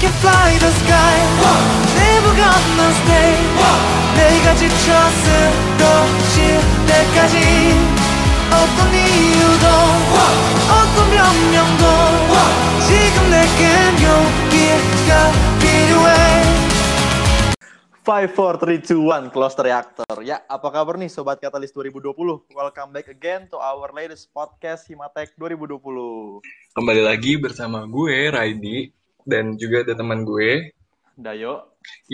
can fly the sky Never gonna stay 내가 지쳐 쓰러질 때까지 어떤 이유도 어떤 변명도 지금 내겐 용기가 필요해 5, 4, 3, 2, 1, close the reactor. Ya, apa kabar nih Sobat Katalis 2020? Welcome back again to our latest podcast Himatek 2020. Kembali lagi bersama gue, Raidi, dan juga ada teman gue. Dayo,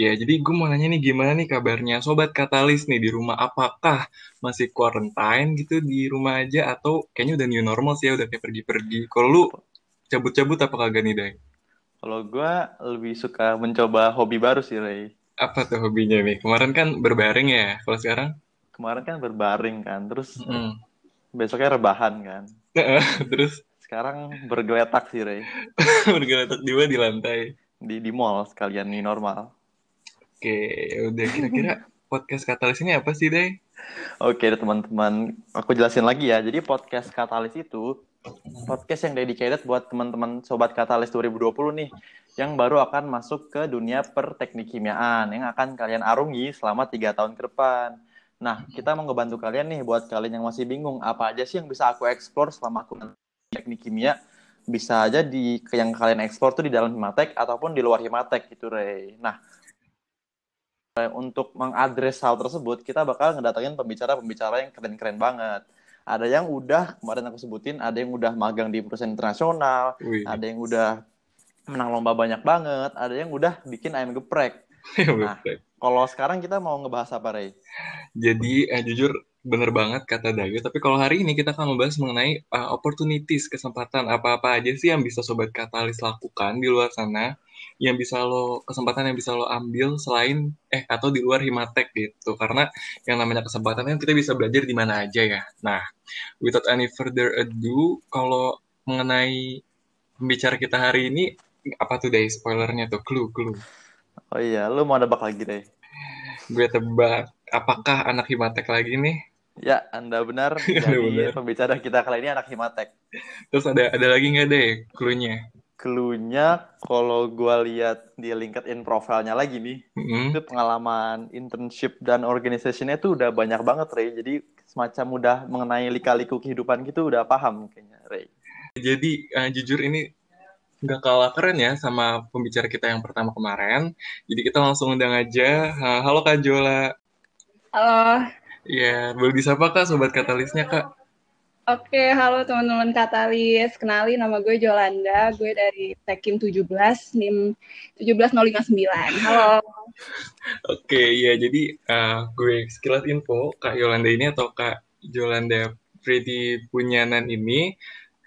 Ya, jadi gue mau nanya nih gimana nih kabarnya Sobat Katalis nih di rumah? Apakah masih quarantine gitu di rumah aja atau kayaknya udah new normal sih ya, udah kayak pergi-pergi. Kalau lu cabut-cabut apa kagak nih, Day? kalau gue lebih suka mencoba hobi baru sih, Ray. Apa tuh hobinya nih? Kemarin kan berbaring ya, kalau sekarang? Kemarin kan berbaring kan, terus Hmm. besoknya rebahan kan. Terus Sekarang bergeletak sih, Ray. bergeletak juga di lantai. Di, di mall sekalian nih normal. Oke, udah kira-kira podcast Katalis ini apa sih, Day? Oke deh teman-teman, aku jelasin lagi ya. Jadi podcast Katalis itu podcast yang dedicated buat teman-teman sobat Katalis 2020 nih yang baru akan masuk ke dunia perteknik kimiaan yang akan kalian arungi selama tiga tahun ke depan. Nah, kita mau ngebantu kalian nih buat kalian yang masih bingung apa aja sih yang bisa aku explore selama aku nanti teknik kimia. Bisa aja di yang kalian explore tuh di dalam Himatek ataupun di luar Himatek gitu, Rey. Nah, untuk mengadres hal tersebut, kita bakal ngedatengin pembicara-pembicara yang keren-keren banget. Ada yang udah, kemarin aku sebutin, ada yang udah magang di perusahaan internasional, Wih, ada yang udah menang lomba banyak banget, ada yang udah bikin ayam geprek. Nah. betul. Kalau sekarang kita mau ngebahas apa, Ray? Jadi eh, jujur bener banget kata Dayu, tapi kalau hari ini kita akan membahas mengenai uh, opportunities, kesempatan apa-apa aja sih yang bisa Sobat Katalis lakukan di luar sana, yang bisa lo, kesempatan yang bisa lo ambil selain, eh atau di luar Himatek gitu, karena yang namanya kesempatan kan kita bisa belajar di mana aja ya. Nah, without any further ado, kalau mengenai pembicara kita hari ini, apa tuh Day, spoilernya tuh, clue, clue. Oh iya, lu mau nebak lagi, Ray? Gue tebak, apakah anak Himatek lagi nih? Ya, Anda benar. Jadi benar. pembicara kita kali ini anak Himatek. Terus ada ada lagi nggak deh clue-nya? Cluenya kalau gua lihat di LinkedIn profilnya lagi nih, Mm-mm. itu pengalaman internship dan organisasinya tuh udah banyak banget, Ray. Jadi semacam udah mengenai lika-liku kehidupan gitu udah paham kayaknya, Ray. Jadi eh, jujur ini nggak kalah keren ya sama pembicara kita yang pertama kemarin. Jadi kita langsung undang aja. Ha, Halo Kak Jola. Halo, Ya, boleh disapa Kak Sobat Katalisnya Kak? oke, halo teman-teman Katalis. Kenalin nama gue Jolanda, gue dari Tekim 17, NIM 17059. Halo. Oke, ya jadi eh, gue sekilas info Kak Yolanda ini atau Kak Jolanda Pretty Punyanan ini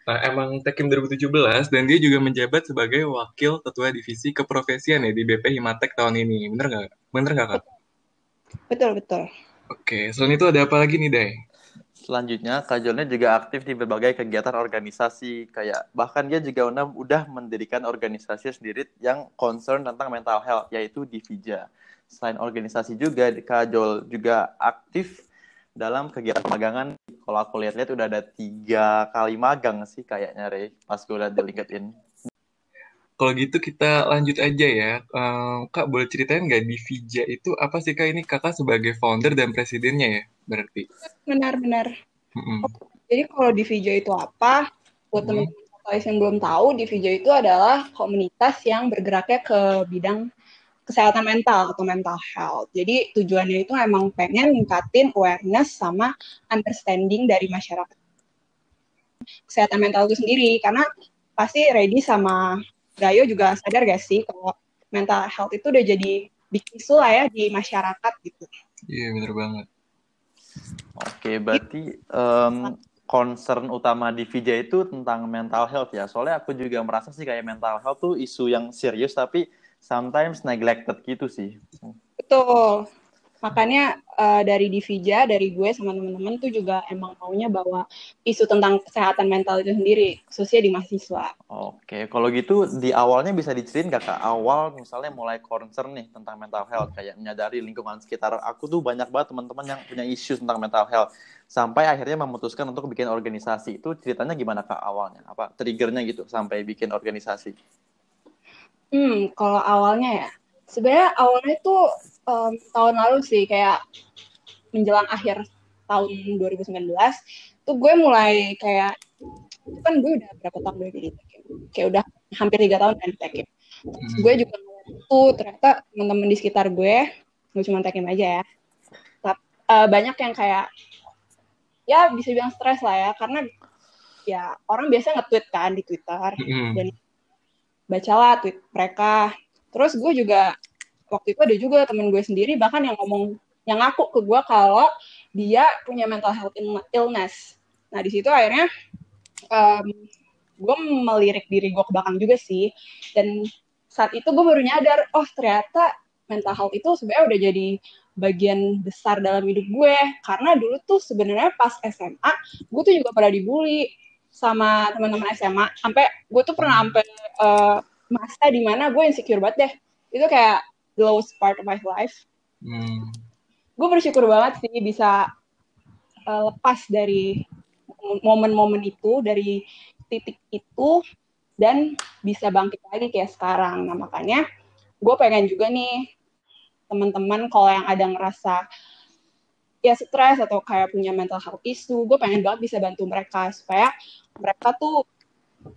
eh, emang Tekim 2017 dan dia juga menjabat sebagai wakil ketua divisi keprofesian ya di BP Himatek tahun ini. Bener nggak? Bener nggak Kak? Betul, betul. Oke, selain itu ada apa lagi nih, Day? Selanjutnya, Kak Jonnya juga aktif di berbagai kegiatan organisasi, kayak bahkan dia juga udah, udah mendirikan organisasi sendiri yang concern tentang mental health, yaitu Divija. Selain organisasi juga, Kak Jol juga aktif dalam kegiatan magangan. Kalau aku lihat-lihat udah ada tiga kali magang sih kayaknya, Rey, pas gue lihat di LinkedIn. Kalau gitu kita lanjut aja ya. Eh, Kak, boleh ceritain nggak di Vija itu apa sih Kak? Ini Kakak sebagai founder dan presidennya ya, berarti? Benar-benar. Mm-mm. Jadi kalau Divija itu apa? Buat Hmm. teman-teman yang belum tahu, Divija itu adalah komunitas yang bergeraknya ke bidang kesehatan mental atau mental health. Jadi tujuannya itu emang pengen ningkatin awareness sama understanding dari masyarakat kesehatan mental itu sendiri karena pasti Ready sama Dayo juga sadar gak sih kalau mental health itu udah jadi big issue lah ya di masyarakat gitu. Iya, bener banget. Oke, berarti em, concern utama di Vija itu tentang mental health ya. Soalnya aku juga merasa sih kayak mental health tuh isu yang serius tapi sometimes neglected gitu sih. Betul. Makanya eh, dari Divija, dari gue sama teman-teman tuh juga emang maunya bawa isu tentang kesehatan mental itu sendiri, khususnya di mahasiswa. Oke, kalau gitu di awalnya bisa diceritain gak kak? Awal misalnya mulai concern nih tentang mental health, kayak menyadari lingkungan sekitar aku tuh banyak banget teman-teman yang punya isu tentang mental health. Sampai akhirnya memutuskan untuk bikin organisasi. Itu ceritanya gimana kak awalnya? Apa triggernya gitu sampai bikin organisasi? Hmm, kalau awalnya ya, sebenarnya awalnya tuh um, tahun lalu sih kayak menjelang akhir tahun 2019 tuh gue mulai kayak kan gue udah berapa tahun gue di Tekim kayak udah hampir tiga tahun kan Tekim Hmm. gue juga tuh ternyata teman-teman di sekitar gue gue cuma Tekim aja ya tapi eh, banyak yang kayak ya bisa bilang stres lah ya karena ya orang biasa nge-tweet kan di Twitter Mm-mm. dan bacalah tweet mereka. Terus gue juga waktu itu ada juga temen gue sendiri bahkan yang ngomong yang ngaku ke gue kalau dia punya mental health ill- illness. Nah di situ akhirnya em, gue melirik diri gue ke belakang juga sih. Dan saat itu gue baru nyadar, oh ternyata mental health itu sebenarnya udah jadi bagian besar dalam hidup gue. Karena dulu tuh sebenarnya pas SMA, gue tuh juga pernah dibully sama teman-teman SMA. Sampai gue tuh pernah sampai eh, masa di mana gue insecure banget deh. Itu kayak the lowest part of my life. Hmm. Gue bersyukur banget sih bisa eh, lepas dari momen-momen itu, dari titik itu, dan bisa bangkit lagi kayak sekarang. Nah makanya gue pengen juga nih teman-teman kalau yang ada ngerasa ya stres atau kayak punya mental health issue, gue pengen banget bisa bantu mereka supaya mereka tuh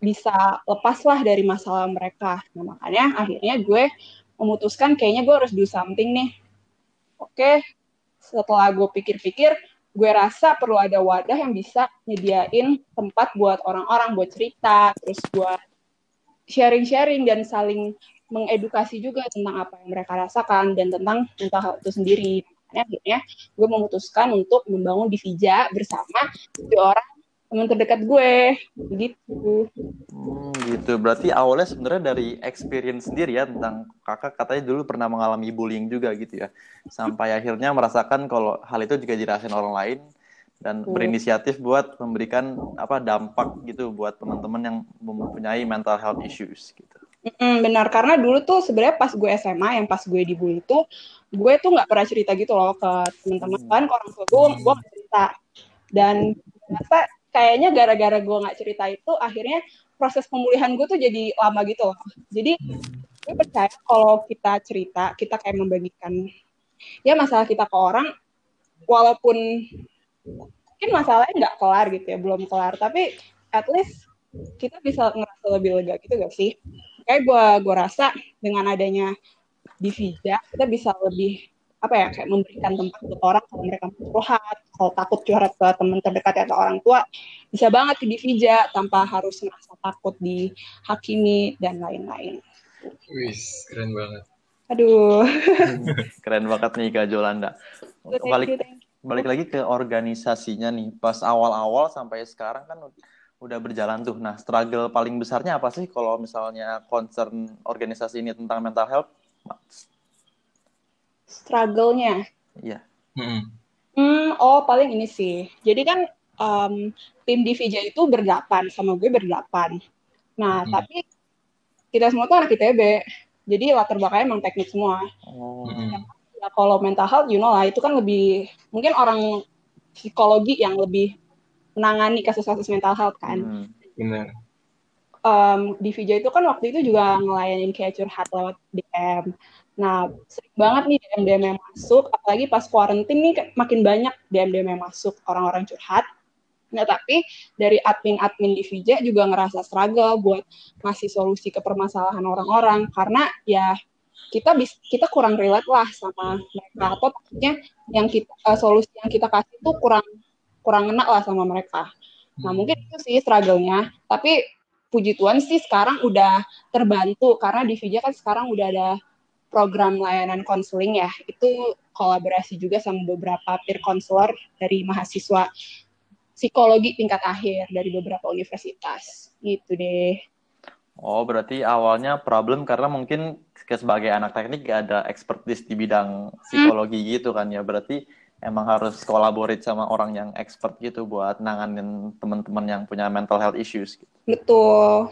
bisa lepas lah dari masalah mereka. Nah makanya akhirnya gue memutuskan kayaknya gue harus do something nih. Oke, setelah gue pikir-pikir, gue rasa perlu ada wadah yang bisa nyediain tempat buat orang-orang buat cerita, terus buat sharing-sharing dan saling mengedukasi juga tentang apa yang mereka rasakan dan tentang mental health itu sendiri. Makanya akhirnya gue memutuskan untuk membangun Divija bersama tujuh orang teman terdekat gue, gitu. Hmm, gitu. Berarti awalnya sebenarnya dari experience sendiri ya tentang kakak katanya dulu pernah mengalami bullying juga gitu ya. Sampai akhirnya merasakan kalau hal itu juga dirasain orang lain dan Betul. berinisiatif buat memberikan apa dampak gitu buat teman-teman yang mempunyai mental health issues gitu. Mm, benar. Karena dulu tuh sebenarnya pas gue SMA yang pas gue dibully itu gue tuh nggak pernah cerita gitu loh ke teman-teman. Kan ke orang tua gue gue nggak cerita. Dan ternyata kayaknya gara-gara gue nggak cerita itu akhirnya proses pemulihan gue tuh jadi lama gitu loh. Jadi gue percaya kalau kita cerita kita kayak membagikan ya masalah kita ke orang walaupun mungkin masalahnya nggak kelar gitu ya belum kelar. Tapi at least kita bisa ngerasa lebih lega gitu gak sih kayak gue gue rasa dengan adanya Divija kita bisa lebih apa ya kayak memberikan tempat untuk orang kalau mereka curhat kalau takut curhat ke teman terdekat atau orang tua bisa banget ke Divija tanpa harus ngerasa takut dihakimi dan lain-lain Wis, keren banget. aduh Keren banget nih Kak Jolanda. Balik balik lagi ke organisasinya nih. Pas awal-awal sampai sekarang kan udah berjalan tuh. Nah, struggle paling besarnya apa sih kalau misalnya concern organisasi ini tentang mental health? struggle-nya Iya. Mm-mm. Hmm, oh paling ini sih. Jadi kan em, tim Divija itu berdelapan, sama gue berdelapan. Nah, Hmm. tapi kita semua tuh anak ITB. Jadi latar belakangnya emang teknik semua. Oh. Mm-mm. Ya kalau mental health, you know lah, itu kan lebih, mungkin orang psikologi yang lebih menangani kasus-kasus mental health kan. Hmm. Benar. Em, Divija itu kan waktu itu juga ngelayanin kayak curhat lewat DM. Nah, sering banget nih DM-DM yang masuk, apalagi pas quarantine nih makin banyak DM-DM yang masuk orang-orang curhat. Nah, tapi dari admin-admin Divija juga ngerasa struggle buat ngasih solusi ke permasalahan orang-orang karena ya kita bis, kita kurang relate lah sama mereka atau takutnya yang kita eh, solusi yang kita kasih tuh kurang kurang ngena lah sama mereka. Nah, mungkin itu sih struggle-nya. Tapi puji Tuhan sih sekarang udah terbantu karena di Vija kan sekarang udah ada program layanan konseling ya. Itu kolaborasi juga sama beberapa peer counselor dari mahasiswa psikologi tingkat akhir dari beberapa universitas. Gitu deh. Oh, berarti awalnya problem karena mungkin sebagai anak teknik gak ada expertise di bidang psikologi gitu kan ya. Berarti emang harus collaborate sama orang yang expert gitu buat nanganin teman-teman yang punya mental health issues gitu. Betul.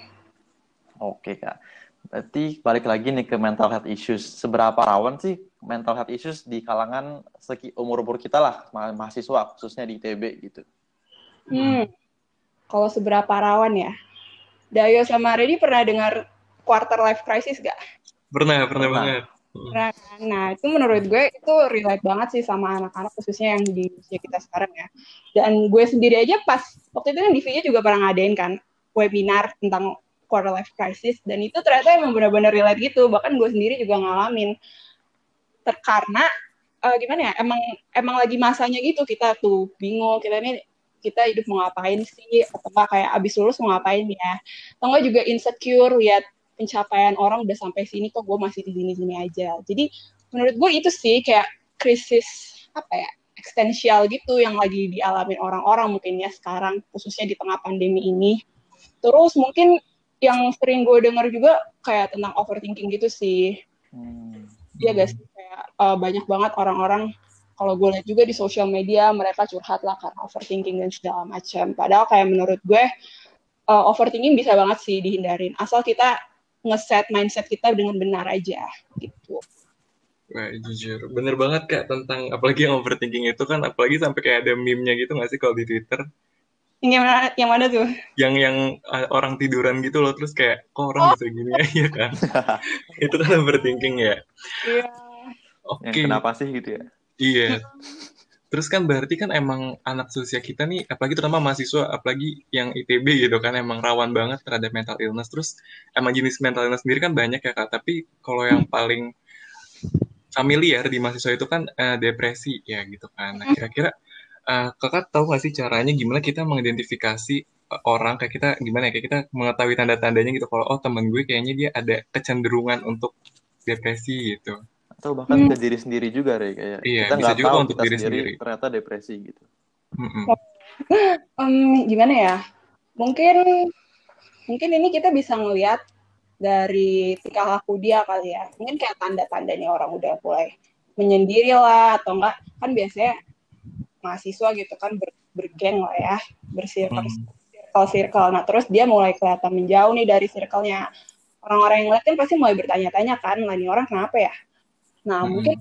Oke, Kak. Berarti balik lagi nih ke mental health issues. Seberapa rawan sih mental health issues di kalangan seki umur-umur kita lah, ma- mahasiswa khususnya di ITB gitu. Hmm. Kalau seberapa rawan ya? Dayo sama Redi pernah dengar quarter life crisis gak? Pernah, pernah, Pernah. banget. Nah, itu menurut gue itu relate banget sih sama anak-anak khususnya yang di usia kita sekarang ya. Dan gue sendiri aja pas waktu itu kan di VJ juga pernah ngadain kan webinar tentang quarter life crisis dan itu ternyata emang benar-benar relate gitu. Bahkan gue sendiri juga ngalamin. Karena eh, gimana ya? Emang emang lagi masanya gitu kita tuh bingung kita ini kita hidup mau ngapain sih atau kayak abis lulus mau ngapain ya atau enggak juga insecure lihat pencapaian orang udah sampai sini kok gue masih di sini-sini aja. Jadi menurut gue itu sih kayak krisis apa ya eksistensial gitu yang lagi dialami orang-orang mungkin ya sekarang khususnya di tengah pandemi ini. Terus mungkin yang sering gue dengar juga kayak tentang overthinking gitu sih. Hmm. Iya guys, kayak uh, banyak banget orang-orang kalau gue lihat juga di sosial media mereka curhat lah karena overthinking dan segala macam. Padahal kayak menurut gue uh, overthinking bisa banget sih dihindarin asal kita ngeset mindset kita dengan benar aja gitu. Wah, jujur. Bener banget, Kak, tentang apalagi yang overthinking itu kan, apalagi sampai kayak ada meme-nya gitu nggak sih kalau di Twitter? Yang mana, yang mana tuh? Yang yang uh, orang tiduran gitu loh, terus kayak, kok orang bisa gini ya, kan? itu kan overthinking ya? Iya. Oke. Yang kenapa sih gitu ya? Iya. Terus kan berarti kan emang anak seusia kita nih, apalagi terutama mahasiswa, apalagi yang ITB gitu kan, emang rawan banget terhadap mental illness. Terus emang jenis mental illness sendiri kan banyak ya kak, tapi kalau yang paling familiar di mahasiswa itu kan eh, depresi ya gitu kan. Nah kira-kira eh, kakak tahu nggak sih caranya gimana kita mengidentifikasi eh, orang kayak kita gimana ya kayak kita mengetahui tanda-tandanya gitu kalau oh temen gue kayaknya dia ada kecenderungan untuk depresi gitu. Atau bahkan Hmm. ke diri sendiri juga deh kayak Iya, kita nggak tahu untuk kita diri sendiri, sendiri. ternyata depresi gitu. Em, gimana ya? Mungkin mungkin ini kita bisa ngelihat dari tingkah laku dia kali ya. Mungkin kayak tanda-tandanya orang udah mulai menyendiri lah atau enggak kan biasanya mahasiswa gitu kan ber, bergeng lah ya, bersirkel Hmm. circle-circle. Nah, terus dia mulai kelihatan menjauh nih dari circle-nya. Orang-orang yang lihat kan pasti mulai bertanya-tanya kan, lah ini orang kenapa ya? Nah, Mm-mm. mungkin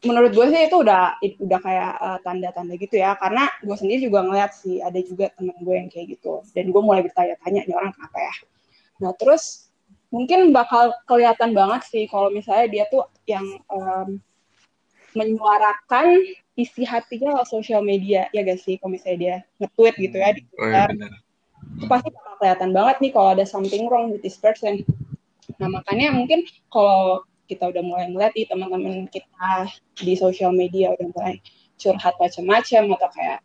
menurut gue sih itu udah udah kayak uh, tanda-tanda gitu ya karena gue sendiri juga ngeliat sih ada juga temen gue yang kayak gitu dan gue mulai bertanya-tanya ini orang kenapa ya nah terus mungkin bakal kelihatan banget sih kalau misalnya dia tuh yang um, menyuarakan isi hatinya lewat sosial media ya gak sih kalau misalnya dia nge-tweet gitu ya di Oh iya Twitter benar. itu pasti bakal kelihatan banget nih kalau ada something wrong with this person. Nah makanya mungkin kalau kita udah mulai ngeliat nih teman-teman kita di sosial media udah mulai curhat macam-macam atau kayak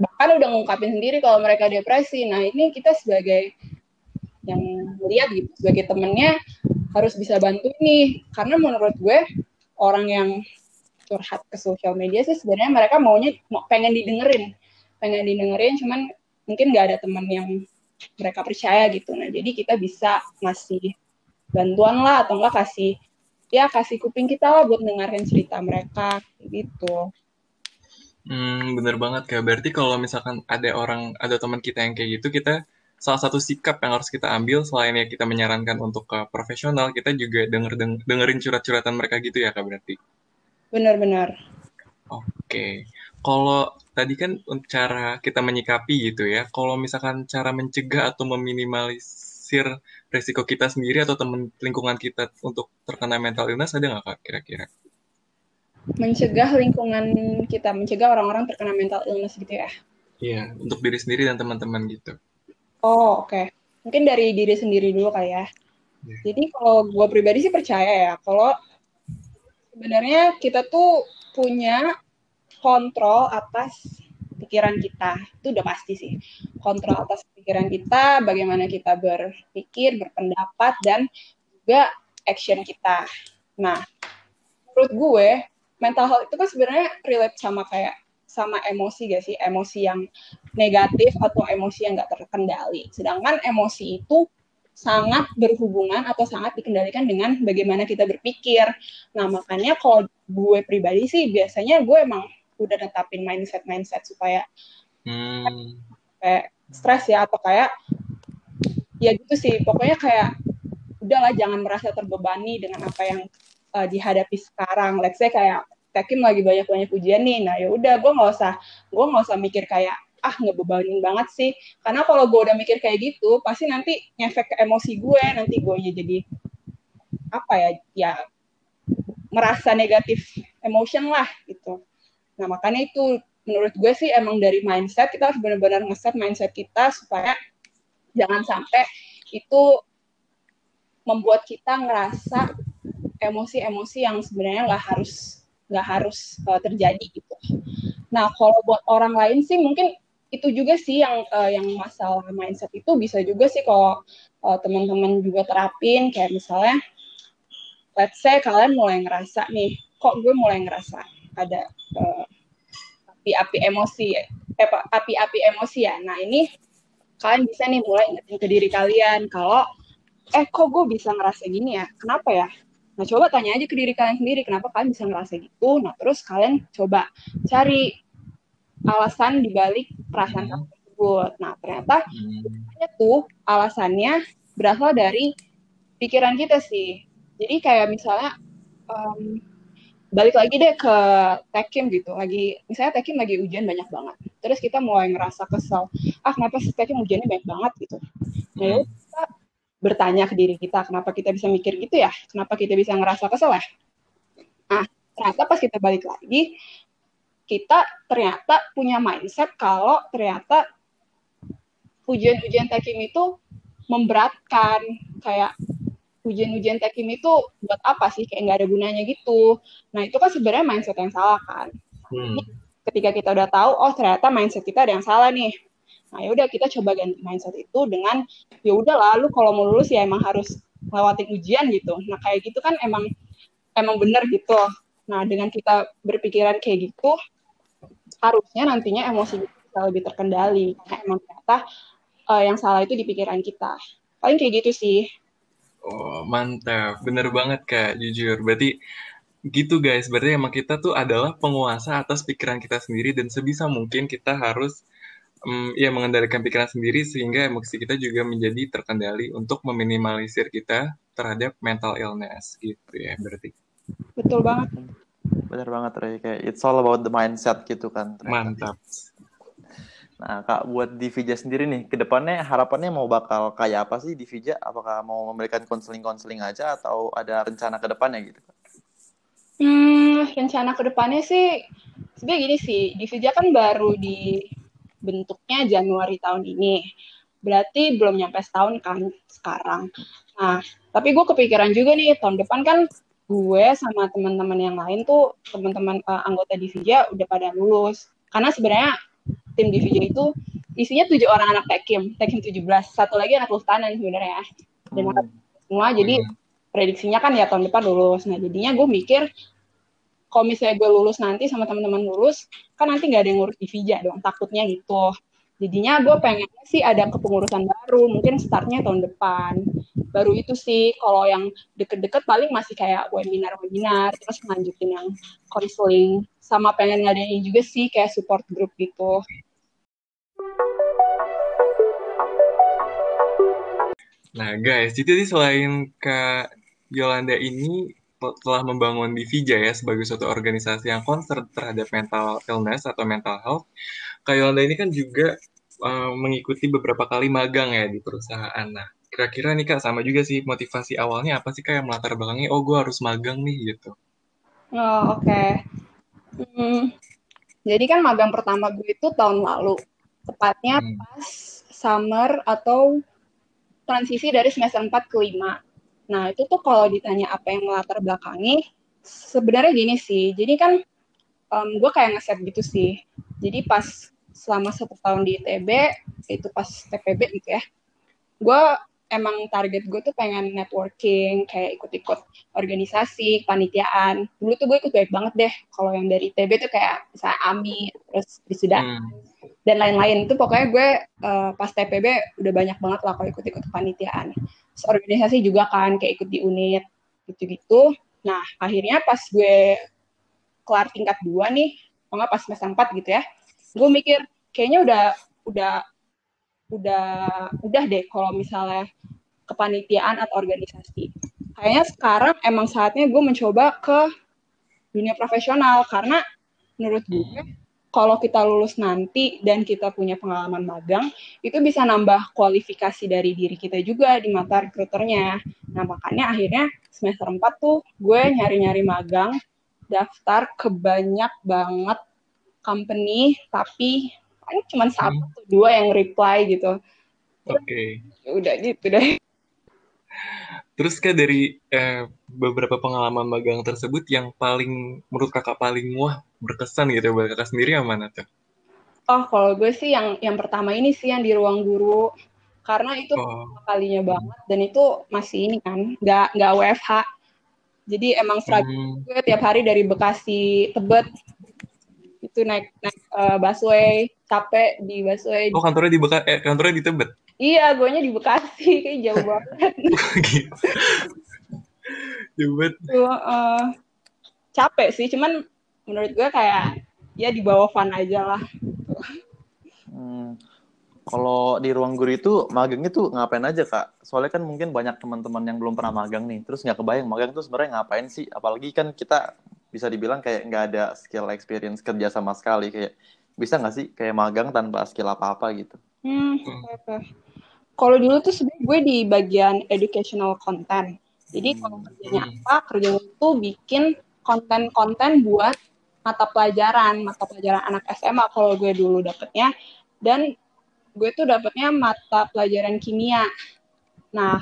bahkan udah ngungkapin sendiri kalau mereka depresi. Nah ini kita sebagai yang melihat gitu sebagai temennya harus bisa bantu nih. Karena menurut gue orang yang curhat ke sosial media sih sebenarnya mereka maunya mau pengen didengerin. Pengen didengerin cuman mungkin nggak ada teman yang mereka percaya gitu. Nah jadi kita bisa ngasih bantuan lah atau enggak kasih ya kasih kuping kita lah buat dengerin cerita mereka gitu Hmm, bener banget Kak. Berarti kalau misalkan ada orang, ada teman kita yang kayak gitu, kita salah satu sikap yang harus kita ambil selain ya kita menyarankan untuk ke profesional, kita juga denger, deng- dengerin curhat-curhatan mereka gitu ya Kak berarti. benar-benar Oke. Kalau tadi kan cara kita menyikapi gitu ya. Kalau misalkan cara mencegah atau meminimalisir resiko kita sendiri atau teman lingkungan kita untuk terkena mental illness ada nggak Kak kira-kira? mencegah lingkungan kita mencegah orang-orang terkena mental illness gitu ya Iya, untuk diri sendiri dan teman-teman gitu. oh oke mungkin dari diri sendiri dulu kali ya Iya. jadi kalau gue pribadi sih percaya ya kalau sebenarnya kita tuh punya kontrol atas pikiran kita. Itu udah pasti sih. Kontrol atas pikiran kita bagaimana kita berpikir berpendapat dan juga action kita. Nah menurut gue mental health itu kan sebenarnya relate sama kayak sama emosi gak sih? Emosi yang negatif atau emosi yang nggak terkendali. Sedangkan emosi itu sangat berhubungan atau sangat dikendalikan dengan bagaimana kita berpikir. Nah makanya kalau gue pribadi sih biasanya gue emang udah netapin mindset mindset supaya Hmm, kayak stres ya atau kayak ya gitu sih. Pokoknya kayak udahlah jangan merasa terbebani dengan apa yang uh, dihadapi sekarang. Let's say kayak Tekim lagi banyak banyak ujian nih. Nah ya udah gue nggak usah gue nggak usah mikir kayak ah ngebebanin banget sih. Karena kalau gue udah mikir kayak gitu pasti nanti ngefek ke emosi gue nanti gue jadi apa ya ya merasa negatif emotion lah gitu nah makanya itu menurut gue sih emang dari mindset kita harus benar-benar ngeset mindset kita supaya jangan sampai itu membuat kita ngerasa emosi-emosi yang sebenarnya nggak harus nggak harus uh, terjadi gitu. Nah kalau buat orang lain sih mungkin itu juga sih yang uh, yang masalah mindset itu bisa juga sih kalau uh, teman-teman juga terapin kayak misalnya let's say kalian mulai ngerasa nih kok gue mulai ngerasa ada api-api emosi eh, api-api emosi ya nah ini kalian bisa nih mulai ingetin ke diri kalian kalau eh kok gue bisa ngerasa gini ya kenapa ya nah coba tanya aja ke diri kalian sendiri kenapa kalian bisa ngerasa gitu nah terus kalian coba cari alasan dibalik perasaan hmm. tersebut nah ternyata hmm. tuh alasannya berasal dari pikiran kita sih jadi kayak misalnya um, balik lagi deh ke tekim gitu. Lagi misalnya tekim lagi ujian banyak banget. Terus kita mulai ngerasa kesel. Ah kenapa sih tekim ujiannya banyak banget gitu? Nah kita bertanya ke diri kita kenapa kita bisa mikir gitu ya? Kenapa kita bisa ngerasa kesel ya? Nah ternyata pas kita balik lagi kita ternyata punya mindset kalau ternyata ujian-ujian tekim itu memberatkan. Kayak ujian-ujian tekim itu buat apa sih? Kayak nggak ada gunanya gitu. Nah itu kan sebenarnya mindset yang salah kan. Hmm. ketika kita udah tahu oh ternyata mindset kita ada yang salah nih. Nah ya udah kita coba ganti mindset itu dengan ya udah lalu kalau mau lulus ya emang harus lewatin ujian gitu. Nah kayak gitu kan emang emang bener gitu nah dengan kita berpikiran kayak gitu harusnya nantinya emosi kita bisa lebih terkendali. Karena emang ternyata uh, yang salah itu di pikiran kita. Paling kayak gitu sih Oh, mantap. Bener banget, Kak. Jujur. Berarti gitu, guys. Berarti emang kita tuh adalah penguasa atas pikiran kita sendiri dan sebisa mungkin kita harus um, ya mengendalikan pikiran sendiri sehingga emosi kita juga menjadi terkendali untuk meminimalisir kita terhadap mental illness gitu ya berarti. Betul banget. Bener banget, Ray. Kayak it's all about the mindset gitu kan. Ternyata. Mantap. Nah, Kak, buat Divija sendiri nih, ke depannya harapannya mau bakal kayak apa sih Divija? Apakah mau memberikan konseling-konseling aja atau ada rencana ke depannya gitu? Hmm, rencana ke depannya sih, sebenarnya gini sih, Divija kan baru dibentuknya Januari tahun ini. Berarti belum nyampe setahun kan sekarang. Nah, tapi gue kepikiran juga nih, tahun depan kan gue sama teman-teman yang lain tuh, teman-teman uh, anggota Divija udah pada lulus. Karena sebenarnya tim divisi itu isinya tujuh orang anak tekim, tekim 17. Satu lagi anak Luhtanan sebenarnya. Dan hmm. semua jadi hmm. prediksinya kan ya tahun depan lulus. Nah jadinya gue mikir kalau misalnya gue lulus nanti sama teman-teman lulus, kan nanti nggak ada yang ngurus divija dong, takutnya gitu. Jadinya gue pengen sih ada kepengurusan baru, mungkin startnya tahun depan. Baru itu sih, kalau yang deket-deket paling masih kayak webinar-webinar, terus lanjutin yang konseling. Sama pengen ngadain juga sih kayak support group gitu. Nah guys, jadi selain Kak Yolanda ini telah membangun Divija ya sebagai suatu organisasi yang concern terhadap mental illness atau mental health, Kak Yolanda ini kan juga uh, mengikuti beberapa kali magang ya di perusahaan. Nah, kira-kira nih Kak sama juga sih motivasi awalnya apa sih Kak yang melatar belakangnya, oh gue harus magang nih gitu. Oh oke. Okay. Hmm, jadi kan magang pertama gue itu tahun lalu, tepatnya hmm. pas summer atau transisi dari semester 4 ke 5. Nah, itu tuh kalau ditanya apa yang melatar belakangi, sebenarnya gini sih. Jadi kan um, gue kayak ngeset gitu sih. Jadi pas selama satu tahun di ITB, itu pas TPB gitu ya, gue emang target gue tuh pengen networking, kayak ikut-ikut organisasi, panitiaan. Dulu tuh gue ikut baik banget deh. Kalau yang dari ITB tuh kayak misalnya AMI, terus sudah hmm dan lain-lain itu pokoknya gue uh, pas TPB udah banyak banget lah kalau ikut-ikut kepanitiaan. Organisasi juga kan kayak ikut di unit gitu-gitu. Nah akhirnya pas gue kelar tingkat dua nih, nggak pas semester empat gitu ya, gue mikir kayaknya udah udah udah udah deh kalau misalnya kepanitiaan atau organisasi. Kayaknya sekarang emang saatnya gue mencoba ke dunia profesional karena menurut gue kalau kita lulus nanti dan kita punya pengalaman magang, itu bisa nambah kualifikasi dari diri kita juga di mata rekruternya. Nah, makanya akhirnya semester 4 tuh gue nyari-nyari magang, daftar ke banyak banget company, tapi paling cuma satu atau dua yang reply gitu. Oke. Ya Udah gitu deh. Terus kak dari eh, beberapa pengalaman magang tersebut yang paling menurut kakak paling wah berkesan gitu buat kakak sendiri yang mana tuh? Oh, kalau gue sih yang yang pertama ini sih yang di ruang guru. Karena itu Oh, kalinya banget dan itu masih ini kan, nggak nggak WFH. Jadi emang struggle hmm, gue tiap hari dari Bekasi Tebet itu naik naik eh, busway capek di busway oh kantornya di Beka eh, kantornya di Tebet. Iya gue di Bekasi kayak jauh banget Gitu. Tebet. Tuh, eh, capek sih cuman menurut gue kayak ya di bawah fun aja lah Hmm. Kalau di ruang guru itu magangnya tuh ngapain aja kak? Soalnya kan mungkin banyak teman-teman yang belum pernah magang nih, terus nggak kebayang magang tuh sebenarnya ngapain sih? Apalagi kan kita bisa dibilang kayak nggak ada skill experience kerja sama sekali. Kayak bisa nggak sih kayak magang tanpa skill apa-apa gitu? hmm, oke. Kalau dulu tuh sebenarnya gue di bagian educational content. Jadi kalau kerjanya Hmm. apa kerjanya tuh bikin konten-konten buat mata pelajaran mata pelajaran anak SMA kalau gue dulu dapetnya. Dan gue tuh dapetnya mata pelajaran kimia. Nah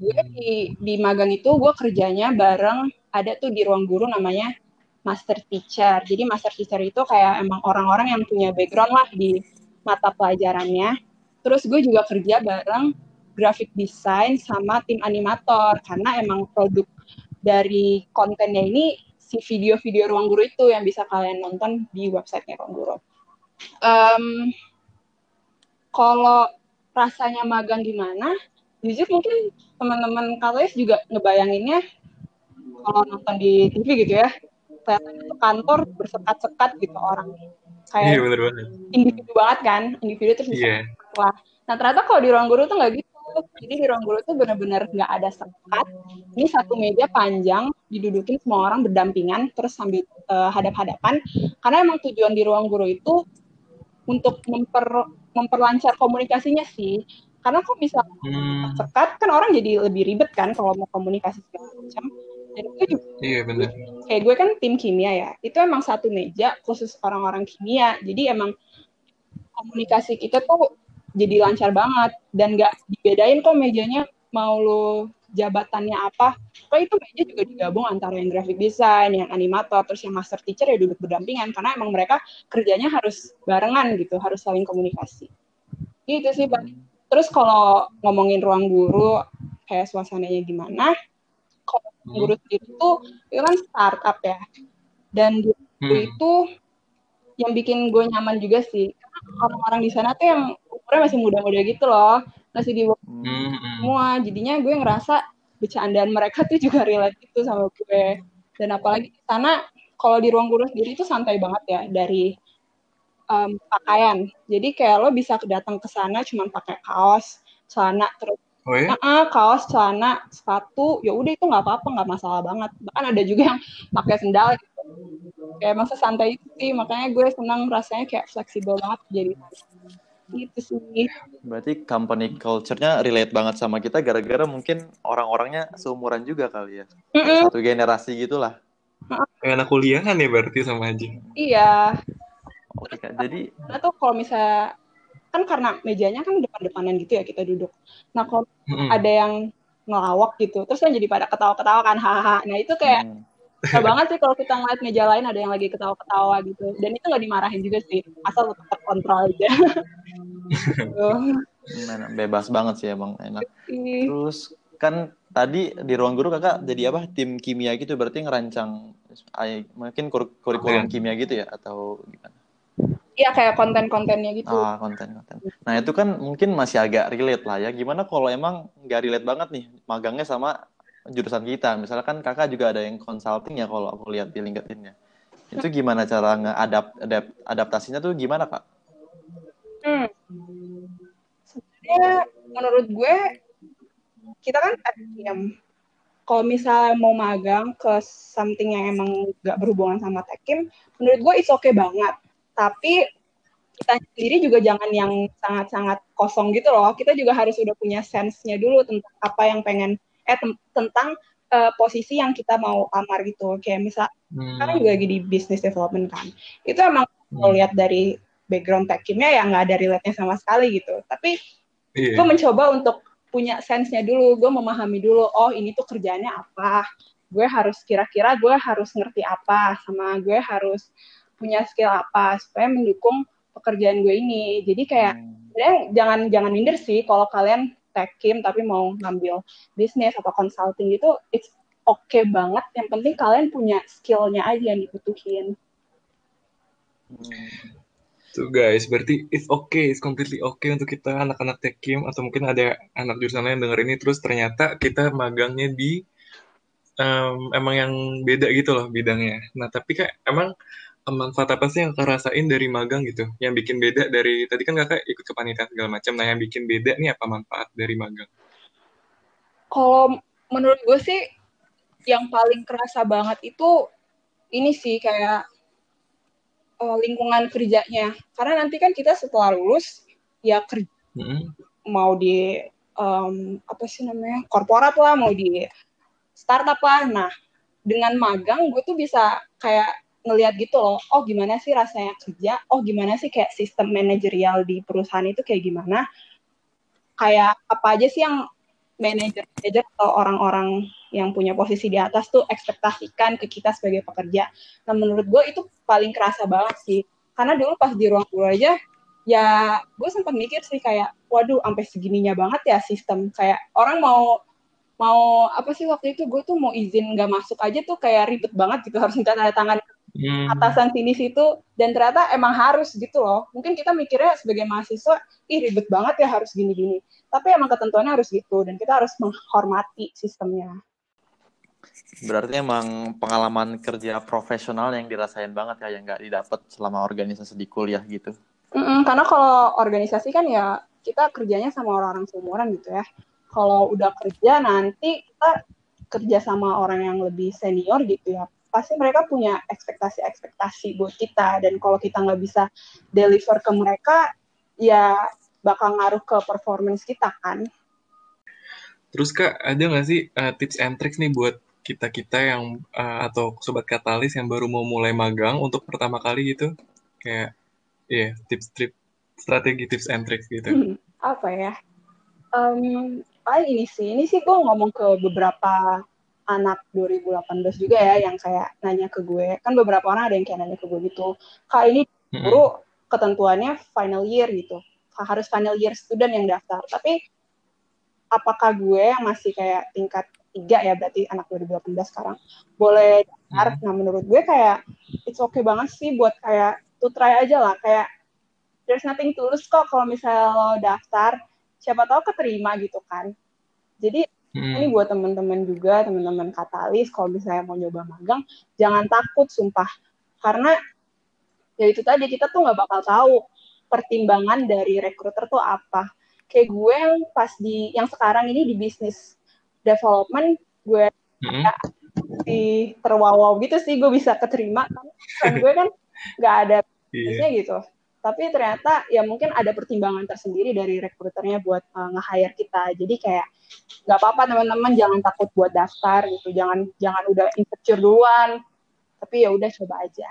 gue di di magang itu gue kerjanya bareng ada tuh di ruang guru namanya master teacher. Jadi master teacher itu kayak emang orang-orang yang punya background lah di mata pelajarannya terus gue juga kerja bareng graphic design sama tim animator karena emang produk dari kontennya ini si video-video ruang guru itu yang bisa kalian nonton di websitenya ruang guru. Em, kalau rasanya magang gimana? Jujur mungkin teman-teman kalian juga ngebayanginnya kalau nonton di TV gitu ya, kantor bersekat-sekat gitu orang Iya kayak bener banget. individu banget kan, individu terus bisa Iya. lah. Nah ternyata kalau di ruang guru tuh nggak gitu. Jadi di ruang guru tuh bener-bener nggak ada sekat. Ini satu meja panjang, didudukin semua orang berdampingan, terus sambil eh, hadap-hadapan. Karena emang tujuan di ruang guru itu untuk memper memperlancar komunikasinya sih. Karena kok bisa Hmm, sekat kan orang jadi lebih ribet kan kalau mau komunikasi segala macam. Dan itu juga. Iya bener. kayak gue kan tim kimia ya. Itu emang satu meja khusus orang-orang kimia. Jadi emang komunikasi kita tuh jadi lancar banget. Dan nggak dibedain kok mejanya mau lo jabatannya apa. Kok itu meja juga digabung antara yang graphic design yang animator terus yang master teacher ya duduk berdampingan. Karena emang mereka kerjanya harus barengan gitu harus saling komunikasi. Gitu sih terus kalau ngomongin ruang guru kayak suasananya gimana guru sendiri tuh itu kan startup ya. Dan di Hmm. itu yang bikin gue nyaman juga sih. Orang-orang di sana tuh yang umurnya masih muda-muda gitu loh. Masih di Hmm. Hmm, semua. Jadinya gue ngerasa bercandaan mereka tuh juga relate gitu sama gue. Dan apalagi di sana kalau di ruang guru sendiri itu santai banget ya dari em, pakaian. Jadi kayak lo bisa datang ke sana cuman pakai kaos celana terus Oh ya? Nah, kaos, celana, sepatu, ya udah itu nggak apa-apa, nggak masalah banget. Bahkan ada juga yang pakai sendal gitu. Kayak emang sesantai itu sih, makanya gue senang rasanya kayak fleksibel banget jadi gitu sih. Berarti company culture-nya relate banget sama kita gara-gara mungkin orang-orangnya seumuran juga kali ya. Mm-mm, satu generasi gitulah. Kayak anak kuliahan ya berarti sama aja. iya, Oke, Kak. Jadi karena tuh kalau misalnya kan karena mejanya kan depan-depanan gitu ya kita duduk. Nah kalau Hmm. ada yang ngelawak gitu, terus kan jadi pada ketawa-ketawa kan, hahaha. Nah itu kayak hmm, Susah banget sih kalau kita ngeliat meja lain ada yang lagi ketawa-ketawa gitu. Dan itu nggak dimarahin juga sih, asal tetap terkontrol aja. Gitu. enak, bebas banget sih emang enak. Ih, Terus kan tadi di ruang guru kakak jadi apa tim kimia gitu berarti ngerancang ay- mungkin kur- kurikulum kimia gitu ya atau gimana? Iya kayak konten-kontennya gitu. Ah konten konten. Nah itu kan mungkin masih agak relate lah ya. Gimana kalau emang nggak relate banget nih magangnya sama jurusan kita? Misalkan kakak juga ada yang consulting ya kalau aku lihat di LinkedIn-nya. Itu gimana cara ngeadap adap, adaptasinya tuh gimana kak? Hmm. Sebenarnya menurut gue kita kan tekim. Kalau misalnya mau magang ke something yang emang gak berhubungan sama tekim, menurut gue it's okay banget. Tapi kita sendiri juga jangan yang sangat-sangat kosong gitu loh. Kita juga harus udah punya sense-nya dulu tentang apa yang pengen eh tentang uh, posisi yang kita mau amar gitu. Kayak misal hmm. kan juga lagi di business development kan. Itu emang hmm. kalau lihat dari background tech ya ya nggak ada relate-nya sama sekali gitu. Tapi yeah. gue mencoba untuk punya sense-nya dulu, gue memahami dulu, oh ini tuh kerjanya apa, gue harus kira-kira gue harus ngerti apa, sama gue harus punya skill apa supaya mendukung pekerjaan gue ini. Jadi kayak hmm. jangan jangan minder sih kalau kalian tech team tapi mau ngambil bisnis atau consulting itu it's oke okay banget. Yang penting kalian punya skillnya aja yang dibutuhin. Hmm. Tuh guys, berarti it's okay, it's completely okay untuk kita anak-anak tech team atau mungkin ada anak jurusan lain denger ini terus ternyata kita magangnya di um, emang yang beda gitu loh bidangnya. Nah tapi kayak emang manfaat apa sih yang kakak rasain dari magang gitu? Yang bikin beda dari tadi kan kakak ikut kepanitiaan segala macam. Nah yang bikin beda nih apa manfaat dari magang? Kalau menurut gue sih yang paling kerasa banget itu ini sih kayak uh, lingkungan kerjanya karena nanti kan kita setelah lulus ya kerja mm-hmm. mau di um, apa sih namanya korporat lah mau di startup lah nah dengan magang gue tuh bisa kayak ngelihat gitu loh oh gimana sih rasanya kerja oh gimana sih kayak sistem manajerial di perusahaan itu kayak gimana kayak apa aja sih yang manajer manajer atau orang-orang yang punya posisi di atas tuh ekspektasikan ke kita sebagai pekerja. Nah menurut gue itu paling kerasa banget sih. Karena dulu pas di ruang guru aja, ya gue sempat mikir sih kayak, waduh sampai segininya banget ya sistem. Kayak orang mau mau apa sih waktu itu gue tuh mau izin nggak masuk aja tuh kayak ribet banget gitu harus minta tanda tangan hmm. atasan sini situ dan ternyata emang harus gitu loh mungkin kita mikirnya sebagai mahasiswa ih ribet banget ya harus gini-gini tapi emang ketentuannya harus gitu dan kita harus menghormati sistemnya Berarti emang pengalaman kerja profesional yang dirasain banget ya, yang nggak didapat selama organisasi di kuliah gitu. Mm-mm, karena kalau organisasi kan ya kita kerjanya sama orang-orang seumuran gitu ya. Kalau udah kerja nanti kita kerja sama orang yang lebih senior gitu ya, pasti mereka punya ekspektasi-ekspektasi buat kita. Dan kalau kita nggak bisa deliver ke mereka, ya bakal ngaruh ke performance kita kan. Terus kak, ada nggak sih uh, tips and tricks nih buat kita-kita yang uh, atau sobat katalis yang baru mau mulai magang untuk pertama kali gitu kayak ya yeah, tips trip strategi tips and tricks gitu hmm, apa ya um, ah ini sih ini sih gue ngomong ke beberapa anak 2018 juga ya yang kayak nanya ke gue. Kan beberapa orang ada yang kayak nanya ke gue gitu. Kak ini guru ketentuannya final year gitu. Harus final year student yang daftar. Tapi apakah gue yang masih kayak tingkat tiga ya berarti anak 2018 sekarang boleh daftar. Hmm. Nah menurut gue kayak it's okay banget sih buat kayak to try aja lah. Kayak there's nothing to lose kok kalau misalnya lo daftar. Siapa tahu keterima gitu kan. Jadi hmm. ini buat teman-teman juga teman-teman katalis kalau misalnya mau nyoba magang jangan takut sumpah karena ya itu tadi kita tuh nggak bakal tahu pertimbangan dari rekruter tuh apa kayak gue yang pas di yang sekarang ini di bisnis development gue mm-hmm. di terwawaw gitu sih gue bisa keterima kan gue kan nggak ada bisnisnya yeah. gitu tapi ternyata ya mungkin ada pertimbangan tersendiri dari rekruternya buat uh, nge-hire kita. Jadi kayak nggak apa-apa teman-teman jangan takut buat daftar gitu. Jangan jangan udah insecure duluan. Tapi ya udah coba aja.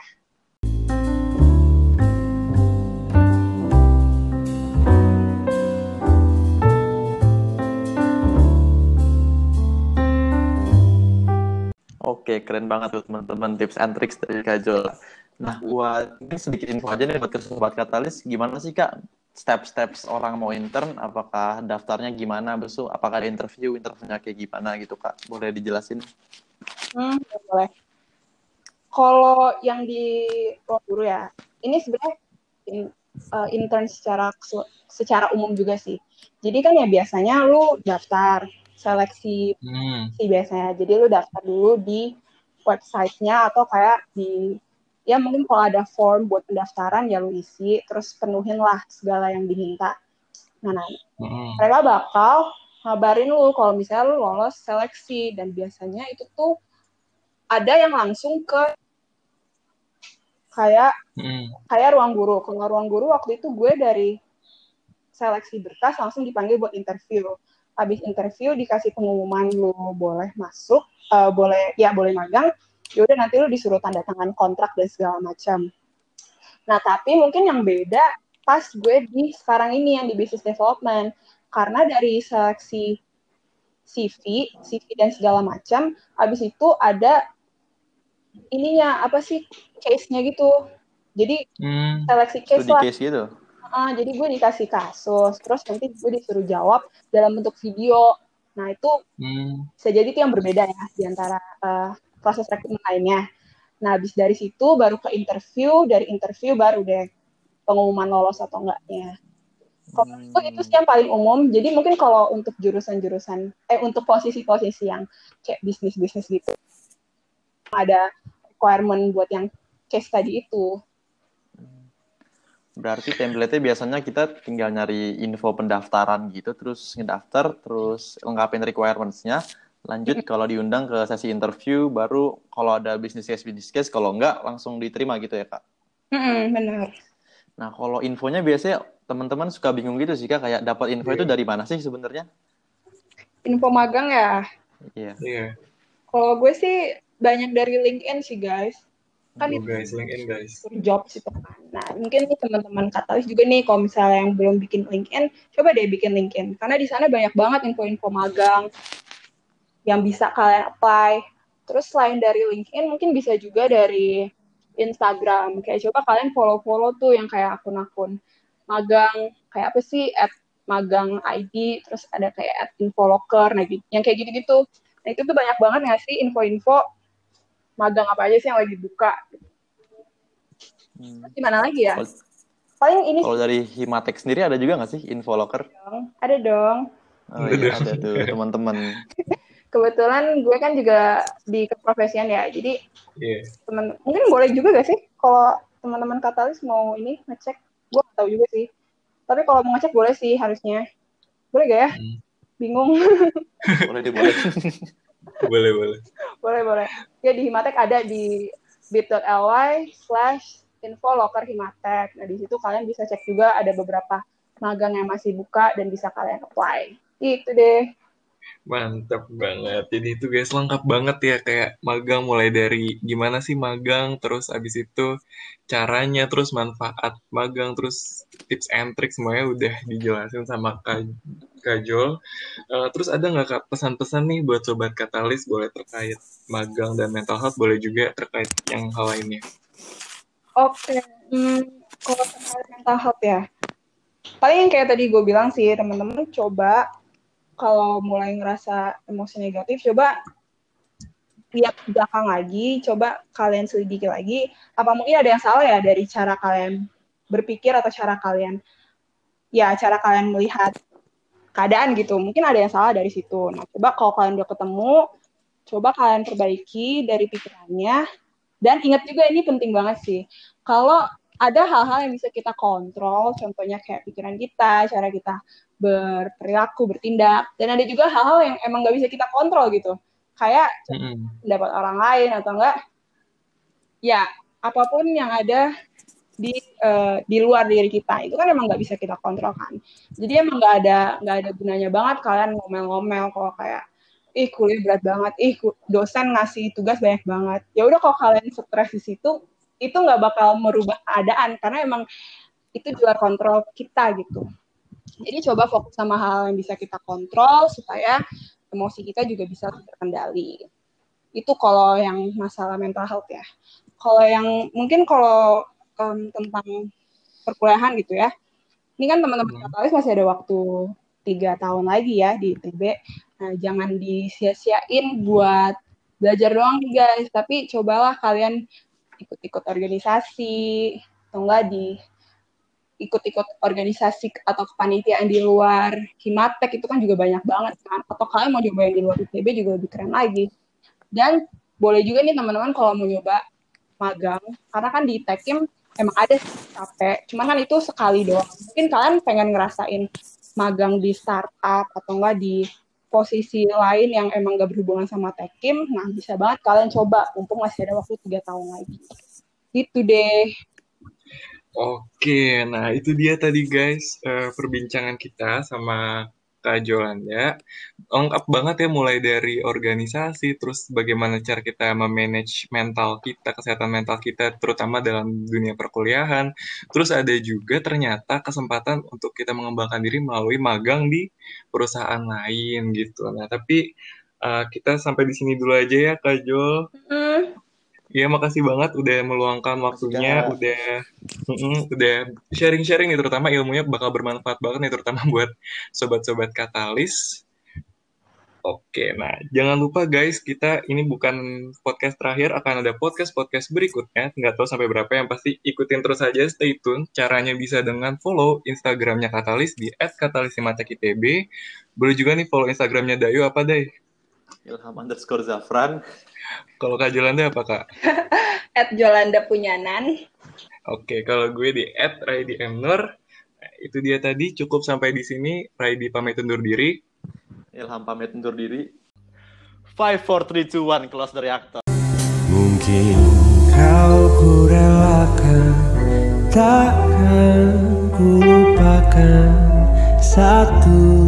Oke, keren banget tuh teman-teman tips and tricks dari Kak. Nah, buat ini sedikit info aja nih buat sobat Katalis, gimana sih Kak step-step orang mau intern? Apakah daftarnya gimana? Besok apakah ada interview? Interviewnya kayak gimana gitu Kak? Boleh dijelasin? Hmm, boleh. Kalau yang di ruang guru ya, ini sebenarnya in, uh, intern secara secara umum juga sih. Jadi kan ya biasanya lu daftar, seleksi hmm. sih biasanya. Jadi lu daftar dulu di websitenya atau kayak di ya mungkin kalau ada form buat pendaftaran ya lu isi terus penuhin lah segala yang diminta. Nah, nah hmm. mereka bakal ngabarin lu kalau misalnya lu lolos seleksi dan biasanya itu tuh ada yang langsung ke kayak Mm. kayak ruang guru. Kalau ruang guru waktu itu gue dari seleksi berkas langsung dipanggil buat interview. Habis interview dikasih pengumuman lu boleh masuk, eh, boleh ya boleh magang. Yaudah nanti lu disuruh tanda tangan kontrak dan segala macam. Nah tapi mungkin yang beda pas gue di sekarang ini yang di business development karena dari seleksi CV, CV dan segala macam, habis itu ada ininya apa sih case-nya gitu. Jadi Mm. seleksi case lah. case gitu. Ah, jadi gue dikasih kasus, terus nanti gue disuruh jawab dalam bentuk video. Nah itu Mm. bisa jadi itu yang berbeda ya di antara eh, proses rekrutmen lainnya. Nah habis dari situ baru ke interview, dari interview baru deh pengumuman lolos atau enggaknya. Kalau menurut gue itu sih yang paling umum. Jadi mungkin kalau untuk jurusan-jurusan, eh untuk posisi-posisi yang kayak bisnis-bisnis gitu, ada requirement buat yang case tadi itu. Berarti template-nya biasanya kita tinggal nyari info pendaftaran gitu, terus ngedaftar, terus lengkapin requirements-nya, lanjut kalau diundang ke sesi interview, baru kalau ada business case, business case, kalau enggak langsung diterima gitu ya, Kak? Mm-mm, benar. Nah, kalau infonya biasanya teman-teman suka bingung gitu sih, Kak, kayak dapat info itu dari mana sih sebenarnya? Info magang ya. Iya. Iya. Kalau gue sih banyak dari LinkedIn sih guys. Kan Oh, itu guys, LinkedIn guys. job sih kan. Nah mungkin nih teman-teman katalis juga nih kalau misalnya yang belum bikin LinkedIn, coba deh bikin LinkedIn. Karena di sana banyak banget info-info magang yang bisa kalian apply. Terus selain dari LinkedIn, mungkin bisa juga dari Instagram. Kayak coba kalian follow-follow tuh yang kayak akun-akun magang. Kayak apa sih? At magang ID, terus ada kayak at infolocker, nah gitu. Yang kayak gitu-gitu. Nah itu tuh banyak banget ngasih info-info magang apa aja sih yang lagi buka. Hmm. Terus Gimana lagi ya? Paling ini Kalau dari Himatek sendiri ada juga nggak sih info locker? Ada dong. Oh iya, ada tuh teman-teman. Kebetulan gue kan juga di keprofesian ya. Jadi Iya. teman mungkin boleh juga gak sih kalau teman-teman katalis mau ini ngecek? Gue gak tahu juga sih. Tapi kalau mau ngecek boleh sih harusnya. Boleh gak ya? Hmm. Bingung. Boleh deh, boleh. Boleh, boleh. boleh, boleh. Ya di Himatek ada di bit.ly slash info locker Himatek. Nah di situ kalian bisa cek juga ada beberapa magang yang masih buka dan bisa kalian apply. Itu deh. Mantap banget. Jadi itu guys lengkap banget ya kayak magang mulai dari gimana sih magang, terus abis itu caranya, terus manfaat magang, terus tips and tricks semuanya udah dijelasin sama Kak, Kak Jol. Eh, terus ada nggak pesan-pesan nih buat sobat katalis boleh terkait magang dan mental health, boleh juga terkait yang hal lainnya. Oke, hmm, kalau terkait mental health ya, paling kayak tadi gue bilang sih, teman-teman coba kalau mulai ngerasa emosi negatif, coba lihat belakang lagi, coba kalian selidiki lagi, apa mungkin ada yang salah ya dari cara kalian berpikir atau cara kalian, ya cara kalian melihat keadaan gitu, mungkin ada yang salah dari situ. Nah, coba kalau kalian udah ketemu, coba kalian perbaiki dari pikirannya, dan ingat juga ini penting banget sih, kalau ada hal-hal yang bisa kita kontrol, contohnya kayak pikiran kita, cara kita berperilaku, bertindak, dan ada juga hal-hal yang emang nggak bisa kita kontrol gitu, kayak Mm-mm. pendapat orang lain atau enggak, ya apa pun yang ada di eh, di luar diri kita itu kan emang nggak bisa kita kontrol kan. Jadi emang nggak ada nggak ada gunanya banget kalian ngomel-ngomel kalau kayak ih kuliah berat banget, ih dosen ngasih tugas banyak banget. Ya udah kalau kalian stres di situ itu nggak bakal merubah keadaan karena emang itu di luar kontrol kita gitu. Jadi coba fokus sama hal yang bisa kita kontrol supaya emosi kita juga bisa terkendali. Itu kalau yang masalah mental health ya. Kalau yang mungkin kalau em, tentang perkuliahan gitu ya. Ini kan teman-teman Hmm. katalis masih ada waktu tiga tahun lagi ya di ITB. Nah, jangan disia-siain buat belajar doang nih guys, tapi cobalah kalian ikut-ikut organisasi, atau enggak di ikut-ikut organisasi atau kepanitiaan di luar Himatek itu kan juga banyak banget kan. Atau kalian mau coba yang di luar ITB juga lebih keren lagi. Dan boleh juga nih teman-teman kalau mau nyoba magang, karena kan di Tekim emang ada capek, cuman kan itu sekali doang. Mungkin kalian pengen ngerasain magang di startup atau enggak di posisi lain yang emang gak berhubungan sama Tekim, nah bisa banget kalian coba, mumpung masih ada waktu tiga tahun lagi. Gitu deh. Oke, nah itu dia tadi guys eh, perbincangan kita sama Kak Jolanda. Lengkap banget ya mulai dari organisasi, terus bagaimana cara kita memanage mental kita, kesehatan mental kita, terutama dalam dunia perkuliahan. Terus ada juga ternyata kesempatan untuk kita mengembangkan diri melalui magang di perusahaan lain gitu. Nah tapi eh, kita sampai di sini dulu aja ya Kak Jol. Hmm, Iya, makasih banget udah meluangkan waktunya, Kak. udah mm-mm, udah sharing-sharing nih, terutama ilmunya bakal bermanfaat banget nih, terutama buat sobat-sobat katalis. Oke, nah jangan lupa guys, kita ini bukan podcast terakhir, akan ada podcast-podcast berikutnya. Nggak tahu sampai berapa, yang pasti ikutin terus aja, stay tune. Caranya bisa dengan follow Instagramnya Katalis di @katalisimacakitb. Boleh juga nih follow Instagramnya Dayu apa deh? Ilham underscore Zafran. Kalau Kak Jolanda apa Kak? at Jolanda Punyanan. Oke, kalau gue di @raidimnur. Nah, itu dia tadi, cukup sampai di sini. Raidi pamit undur diri. Ilham pamit undur diri. 5, 4, 3, 2, 1, close the reactor. Mungkin kau ku relakan Takkan ku lupakan Satu